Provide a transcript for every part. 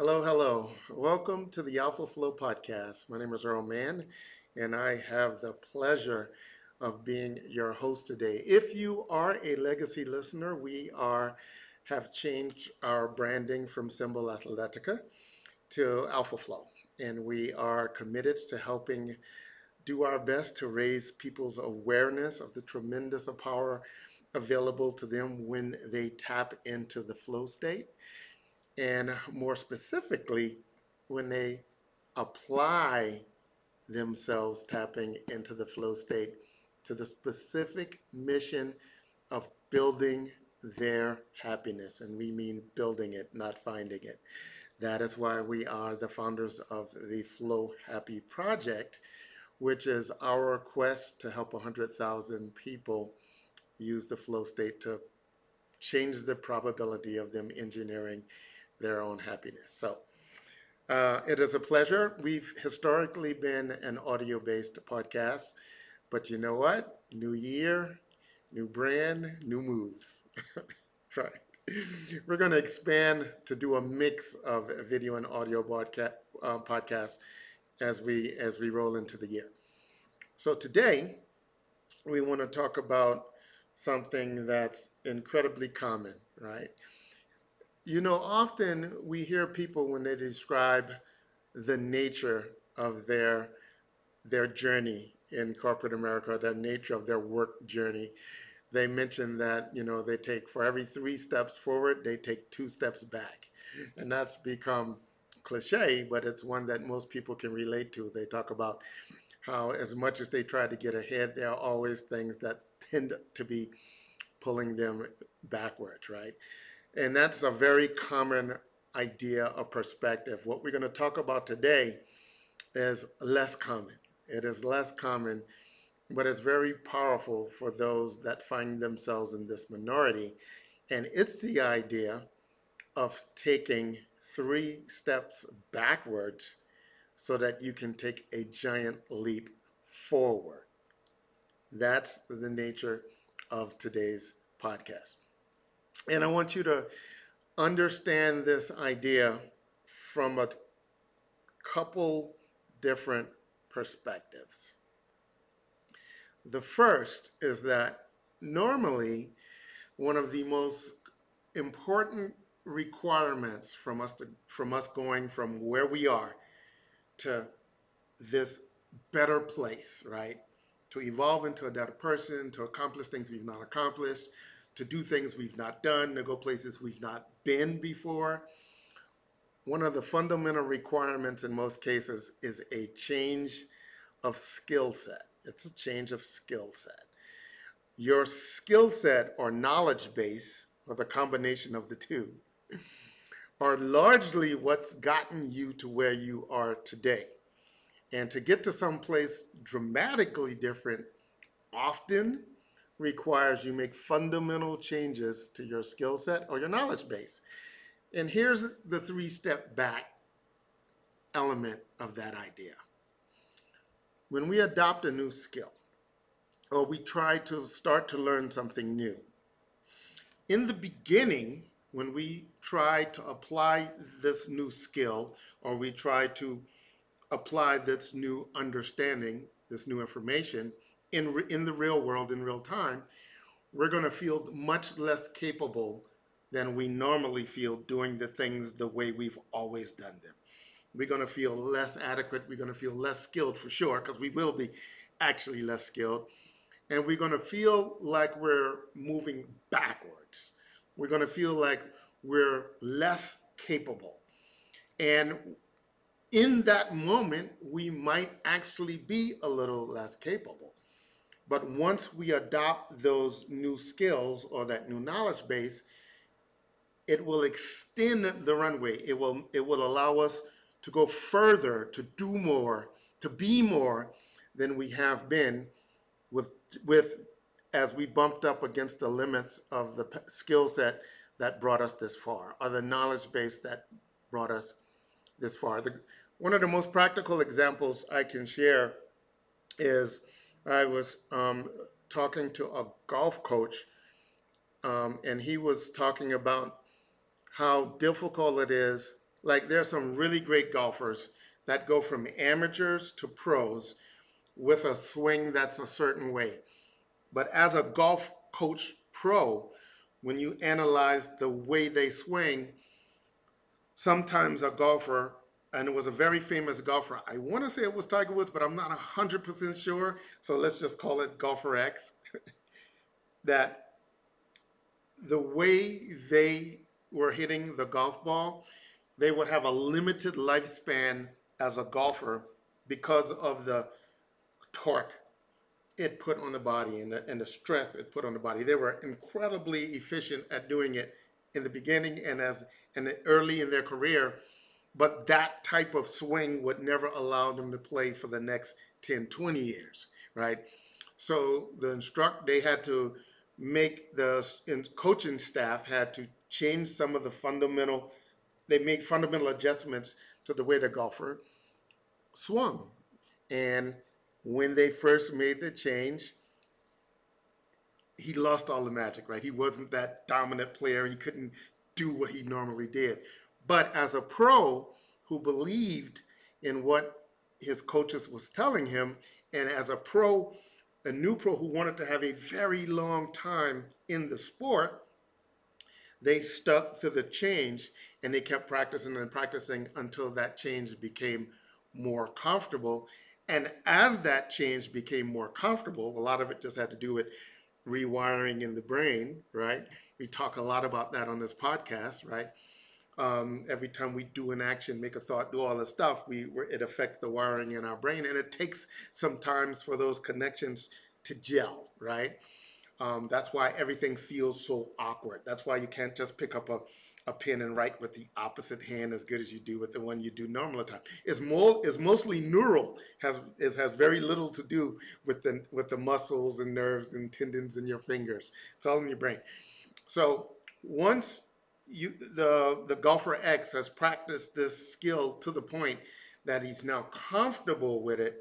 Hello, hello. Welcome to the Alpha Flow podcast. My name is Earl Mann, and I have the pleasure of being your host today. If you are a legacy listener, we are have changed our branding from Symbol Athletica to Alpha Flow, and we are committed to helping do our best to raise people's awareness of the tremendous power available to them when they tap into the flow state and more specifically, when they apply themselves tapping into the flow state to the specific mission of building their happiness. And we mean building it, not finding it. That is why we are the founders of the Flow Happy Project, which is our quest to help 100,000 people use the flow state to change the probability of them engineering their own happiness. So uh, it is a pleasure. We've historically been an audio based podcast, but you know what? New year, new brand, new moves. right. We're going to expand to do a mix of video and audio podcast, uh, podcasts as we as we roll into the year. So today, we want to talk about something that's incredibly common, right? You know, often we hear people when they describe the nature of their their journey in corporate America, the nature of their work journey. They mention that, you know, they take for every three steps forward, they take two steps back. And that's become cliche, but it's one that most people can relate to. They talk about how, as much as they try to get ahead, there are always things that tend to be pulling them backwards, right? And that's a very common idea or perspective. What we're going to talk about today is less common. It is less common, but it's very powerful for those that find themselves in this minority. And it's the idea of taking three steps backwards so that you can take a giant leap forward. That's the nature of today's podcast. And I want you to understand this idea from a couple different perspectives. The first is that normally one of the most important requirements from us to, from us going from where we are to this better place, right? To evolve into a better person, to accomplish things we've not accomplished, to do things we've not done, to go places we've not been before. One of the fundamental requirements in most cases is a change of skill set. It's a change of skill set. Your skill set or knowledge base, or the combination of the two, are largely what's gotten you to where you are today. And to get to some place dramatically different often requires you make fundamental changes to your skill set or your knowledge base. And here's the three step back element of that idea. When we adopt a new skill, or we try to start to learn something new, in the beginning, when we try to apply this new skill, or we try to apply this new understanding, this new information, in, in the real world in real time, we're going to feel much less capable than we normally feel doing the things the way we've always done them. We're going to feel less adequate. We're going to feel less skilled for sure, because we will be actually less skilled. And we're going to feel like we're moving backwards. We're going to feel like we're less capable. And in that moment, we might actually be a little less capable. But once we adopt those new skills or that new knowledge base, it will extend the runway. It will it will allow us to go further, to do more, to be more than we have been with with as we bumped up against the limits of the skill set that brought us this far, or the knowledge base that brought us this far. The, one of the most practical examples I can share is I was um, talking to a golf coach, um, and he was talking about how difficult it is like there are some really great golfers that go from amateurs to pros with a swing that's a certain way. But as a golf coach pro, when you analyze the way they swing, sometimes a golfer, and it was a very famous golfer, I want to say it was Tiger Woods, but I'm not 100% sure, so let's just call it Golfer X, that the way they were hitting the golf ball, they would have a limited lifespan as a golfer because of the torque it put on the body and the, and the stress it put on the body. They were incredibly efficient at doing it in the beginning and as and early in their career, but that type of swing would never allow them to play for the next 10, 20 years, right? So the instruct they had to make the coaching staff had to change some of the fundamental they made fundamental adjustments to the way the golfer swung. And when they first made the change, he lost all the magic, right? He wasn't that dominant player. He couldn't do what he normally did. But as a pro who believed in what his coaches was telling him, and as a pro, a new pro who wanted to have a very long time in the sport, they stuck to the change and they kept practicing and practicing until that change became more comfortable. And as that change became more comfortable, a lot of it just had to do with rewiring in the brain, right? We talk a lot about that on this podcast, right? Um, every time we do an action, make a thought, do all this stuff, we it affects the wiring in our brain, and it takes some times for those connections to gel, right? Um, that's why everything feels so awkward. That's why you can't just pick up a, a pen and write with the opposite hand as good as you do with the one you do normal time. It's more is mostly neural. has has very little to do with the with the muscles and nerves and tendons in your fingers. It's all in your brain. So once you the the golfer X has practiced this skill to the point that he's now comfortable with it.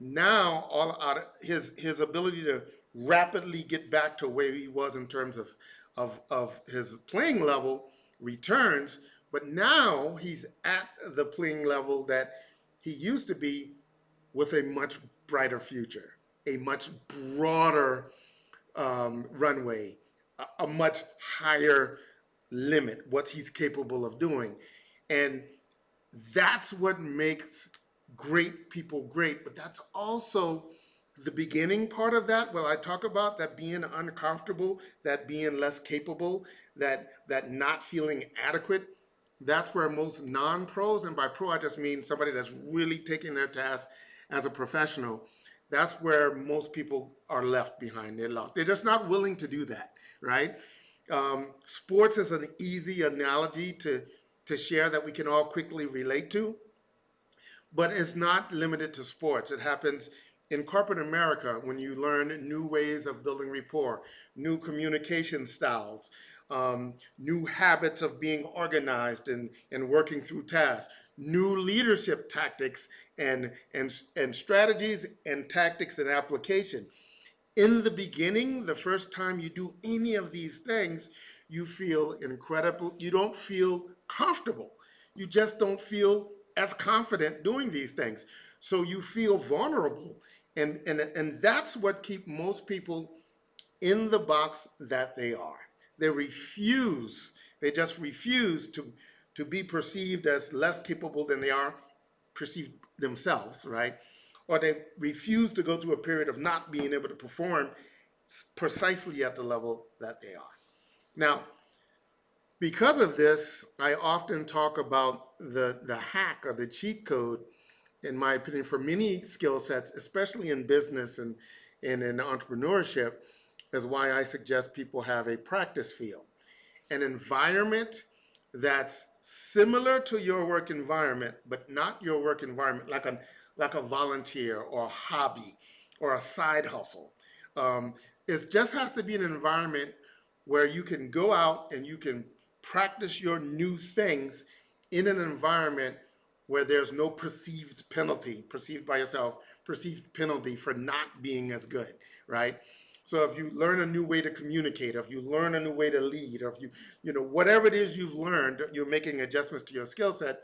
Now all out his his ability to rapidly get back to where he was in terms of, of, of his playing level returns. But now he's at the playing level that he used to be with a much brighter future, a much broader um, runway, a, a much higher limit, what he's capable of doing. And that's what makes great people great. But that's also the beginning part of that, well, I talk about that being uncomfortable, that being less capable, that that not feeling adequate. That's where most non-pros, and by pro I just mean somebody that's really taking their task as a professional. That's where most people are left behind. They're lost. They're just not willing to do that, right? Um, sports is an easy analogy to to share that we can all quickly relate to, but it's not limited to sports. It happens in corporate America, when you learn new ways of building rapport, new communication styles, um, new habits of being organized and, and working through tasks, new leadership tactics and, and, and strategies and tactics and application. In the beginning, the first time you do any of these things, you feel incredible. You don't feel comfortable. You just don't feel as confident doing these things. So you feel vulnerable and, and, and that's what keep most people in the box that they are. They refuse, they just refuse to, to be perceived as less capable than they are perceived themselves, right? Or they refuse to go through a period of not being able to perform precisely at the level that they are. Now, because of this, I often talk about the, the hack or the cheat code in my opinion, for many skill sets, especially in business and, and in entrepreneurship, is why I suggest people have a practice field, an environment that's similar to your work environment, but not your work environment, like a like a volunteer or a hobby or a side hustle. Um, it just has to be an environment where you can go out and you can practice your new things in an environment where there's no perceived penalty, perceived by yourself, perceived penalty for not being as good, right? So if you learn a new way to communicate, if you learn a new way to lead, or if you, you know, whatever it is you've learned, you're making adjustments to your skill set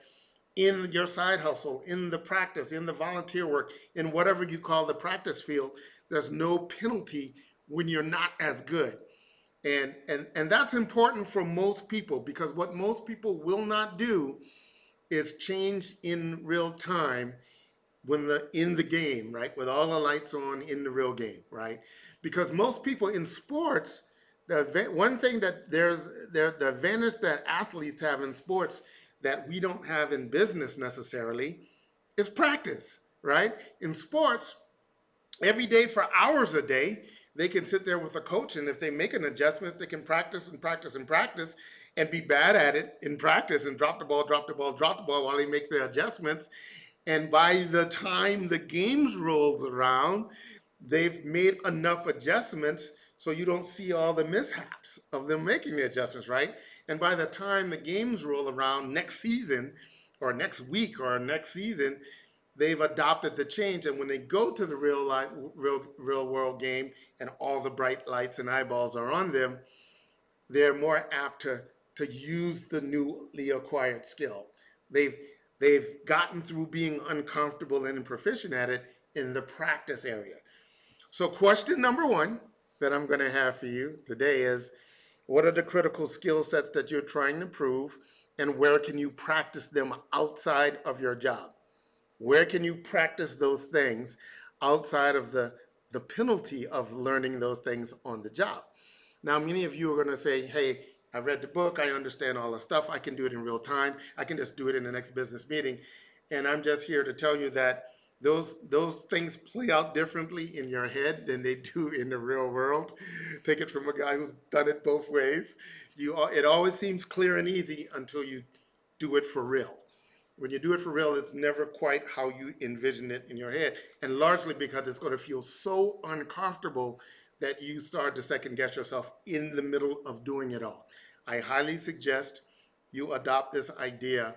in your side hustle, in the practice, in the volunteer work, in whatever you call the practice field, there's no penalty when you're not as good. And, and, and that's important for most people because what most people will not do is change in real time when the in the game, right? With all the lights on in the real game, right? Because most people in sports, the one thing that there's there the advantage that athletes have in sports that we don't have in business necessarily is practice, right? In sports, every day for hours a day, they can sit there with a coach and if they make an adjustments they can practice and practice and practice and be bad at it in practice and drop the ball drop the ball drop the ball while they make the adjustments and by the time the games rolls around they've made enough adjustments so you don't see all the mishaps of them making the adjustments right and by the time the games roll around next season or next week or next season they've adopted the change. And when they go to the real life real real world game and all the bright lights and eyeballs are on them they're more apt to to use the newly acquired skill. They've they've gotten through being uncomfortable and proficient at it in the practice area. So question number one that i'm going to have for you today is what are the critical skill sets that you're trying to improve and where can you practice them outside of your job where can you practice those things outside of the, the penalty of learning those things on the job? Now, many of you are going to say, hey, I read the book, I understand all the stuff, I can do it in real time, I can just do it in the next business meeting. And I'm just here to tell you that those those things play out differently in your head than they do in the real world. Take it from a guy who's done it both ways. You it always seems clear and easy until you do it for real. When you do it for real, it's never quite how you envision it in your head. And largely because it's going to feel so uncomfortable that you start to second guess yourself in the middle of doing it all. I highly suggest you adopt this idea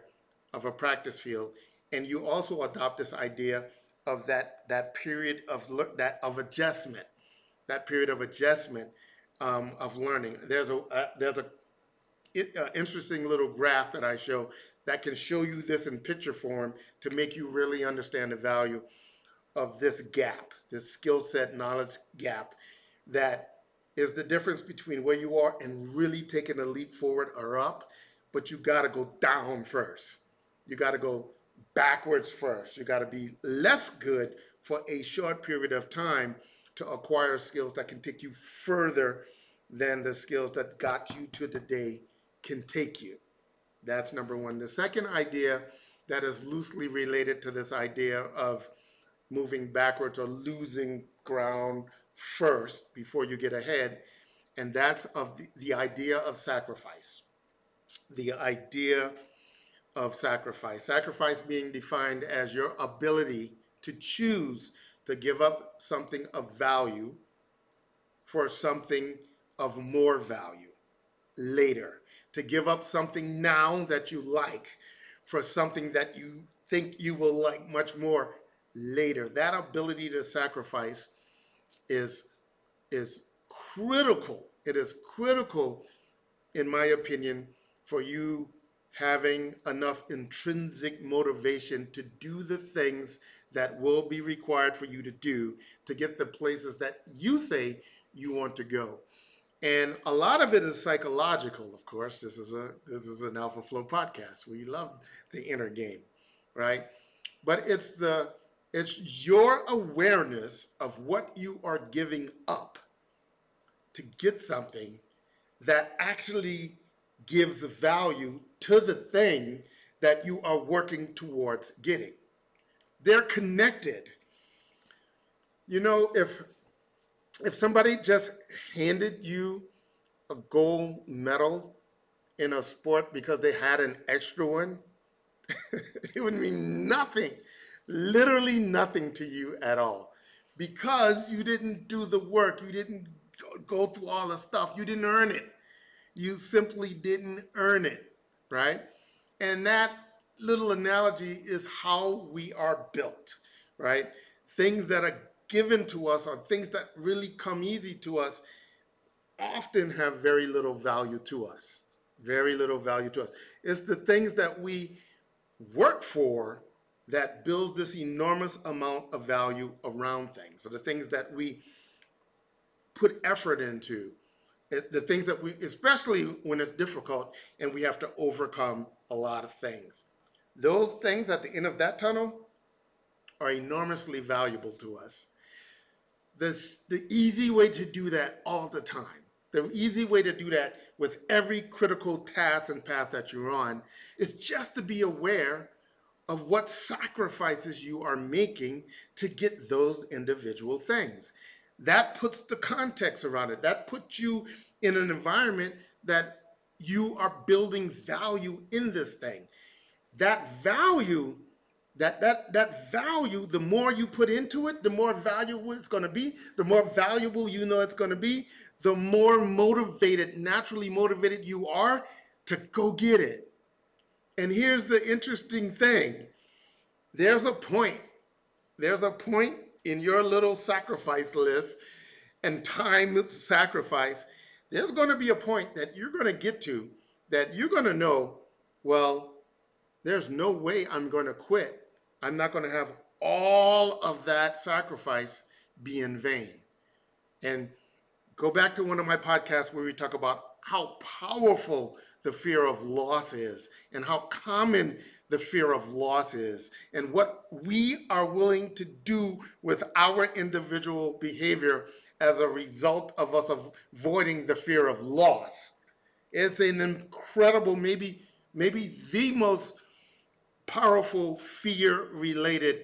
of a practice field and you also adopt this idea of that that period of that of adjustment that period of adjustment um, of learning there's a uh, there's a uh, interesting little graph that I show that can show you this in picture form to make you really understand the value of this gap, this skill set knowledge gap that is the difference between where you are and really taking a leap forward or up, but you got to go down first. You got to go backwards first. You got to be less good for a short period of time to acquire skills that can take you further than the skills that got you to the day can take you. That's number one. The second idea that is loosely related to this idea of moving backwards or losing ground first before you get ahead, and that's of the, the idea of sacrifice. The idea of sacrifice. Sacrifice being defined as your ability to choose to give up something of value for something of more value later to give up something now that you like for something that you think you will like much more later. That ability to sacrifice is is critical. It is critical, in my opinion, for you having enough intrinsic motivation to do the things that will be required for you to do to get the places that you say you want to go. And a lot of it is psychological of course. This is a this is an alpha flow podcast. We love the inner game right? But it's the it's your awareness of what you are giving up to get something that actually gives value to the thing that you are working towards getting they're connected you know if if somebody just handed you a gold medal in a sport because they had an extra one, it would mean nothing, literally nothing to you at all. Because you didn't do the work, you didn't go through all the stuff, you didn't earn it. You simply didn't earn it, right? And that little analogy is how we are built, right? Things that are given to us or things that really come easy to us often have very little value to us. Very little value to us. It's the things that we work for that builds this enormous amount of value around things. So the things that we put effort into, Eh, the things that we, especially when it's difficult and we have to overcome a lot of things. Those things at the end of that tunnel are enormously valuable to us. The, the easy way to do that all the time, the easy way to do that with every critical task and path that you're on is just to be aware of what sacrifices you are making to get those individual things. That puts the context around it. That puts you in an environment that you are building value in this thing. That value, that that that value, the more you put into it, the more valuable it's going to be. The more valuable you know it's going to be, the more motivated, naturally motivated you are to go get it. And here's the interesting thing. There's a point. There's a point in your little sacrifice list and time sacrifice, there's going to be a point that you're going to get to that you're going to know, well, there's no way I'm going to quit. I'm not going to have all of that sacrifice be in vain. And go back to one of my podcasts where we talk about how powerful the fear of loss is and how common the fear of loss is and what we are willing to do with our individual behavior as a result of us avoiding the fear of loss. It's an incredible, maybe, maybe the most powerful fear related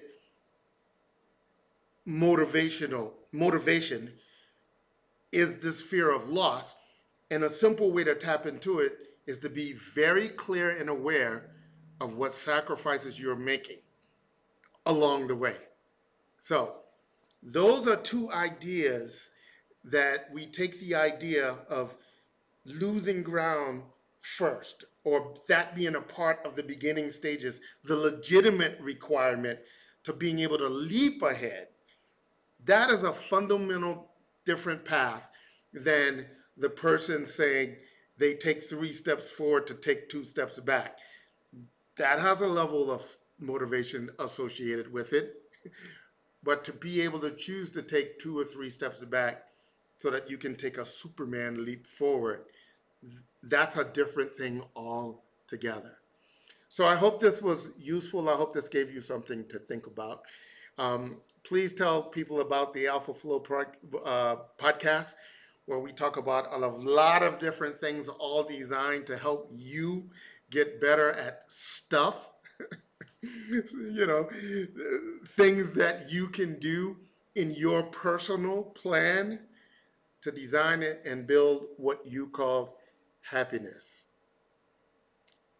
motivational motivation is this fear of loss. And a simple way to tap into it is to be very clear and aware of what sacrifices you're making along the way. So, those are two ideas that we take the idea of losing ground first, or that being a part of the beginning stages, the legitimate requirement to being able to leap ahead. That is a fundamental different path than the person saying they take three steps forward to take two steps back that has a level of motivation associated with it. But to be able to choose to take two or three steps back so that you can take a Superman leap forward, that's a different thing altogether. So I hope this was useful. I hope this gave you something to think about. Um, please tell people about the Alpha Flow pro- uh, podcast, where we talk about a lot of different things, all designed to help you get better at stuff, you know, things that you can do in your personal plan to design it and build what you call happiness.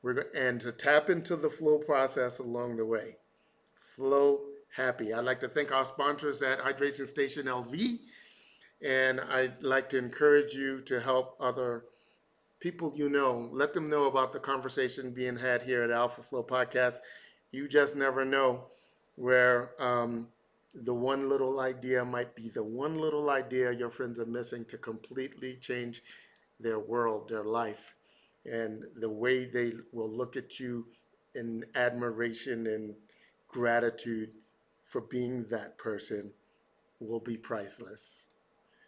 We're, and to tap into the flow process along the way. Flow happy. I'd like to thank our sponsors at Hydration Station LV, and I'd like to encourage you to help other people you know, let them know about the conversation being had here at Alpha Flow Podcast. You just never know where um, the one little idea might be the one little idea your friends are missing to completely change their world, their life, and the way they will look at you in admiration and gratitude for being that person will be priceless.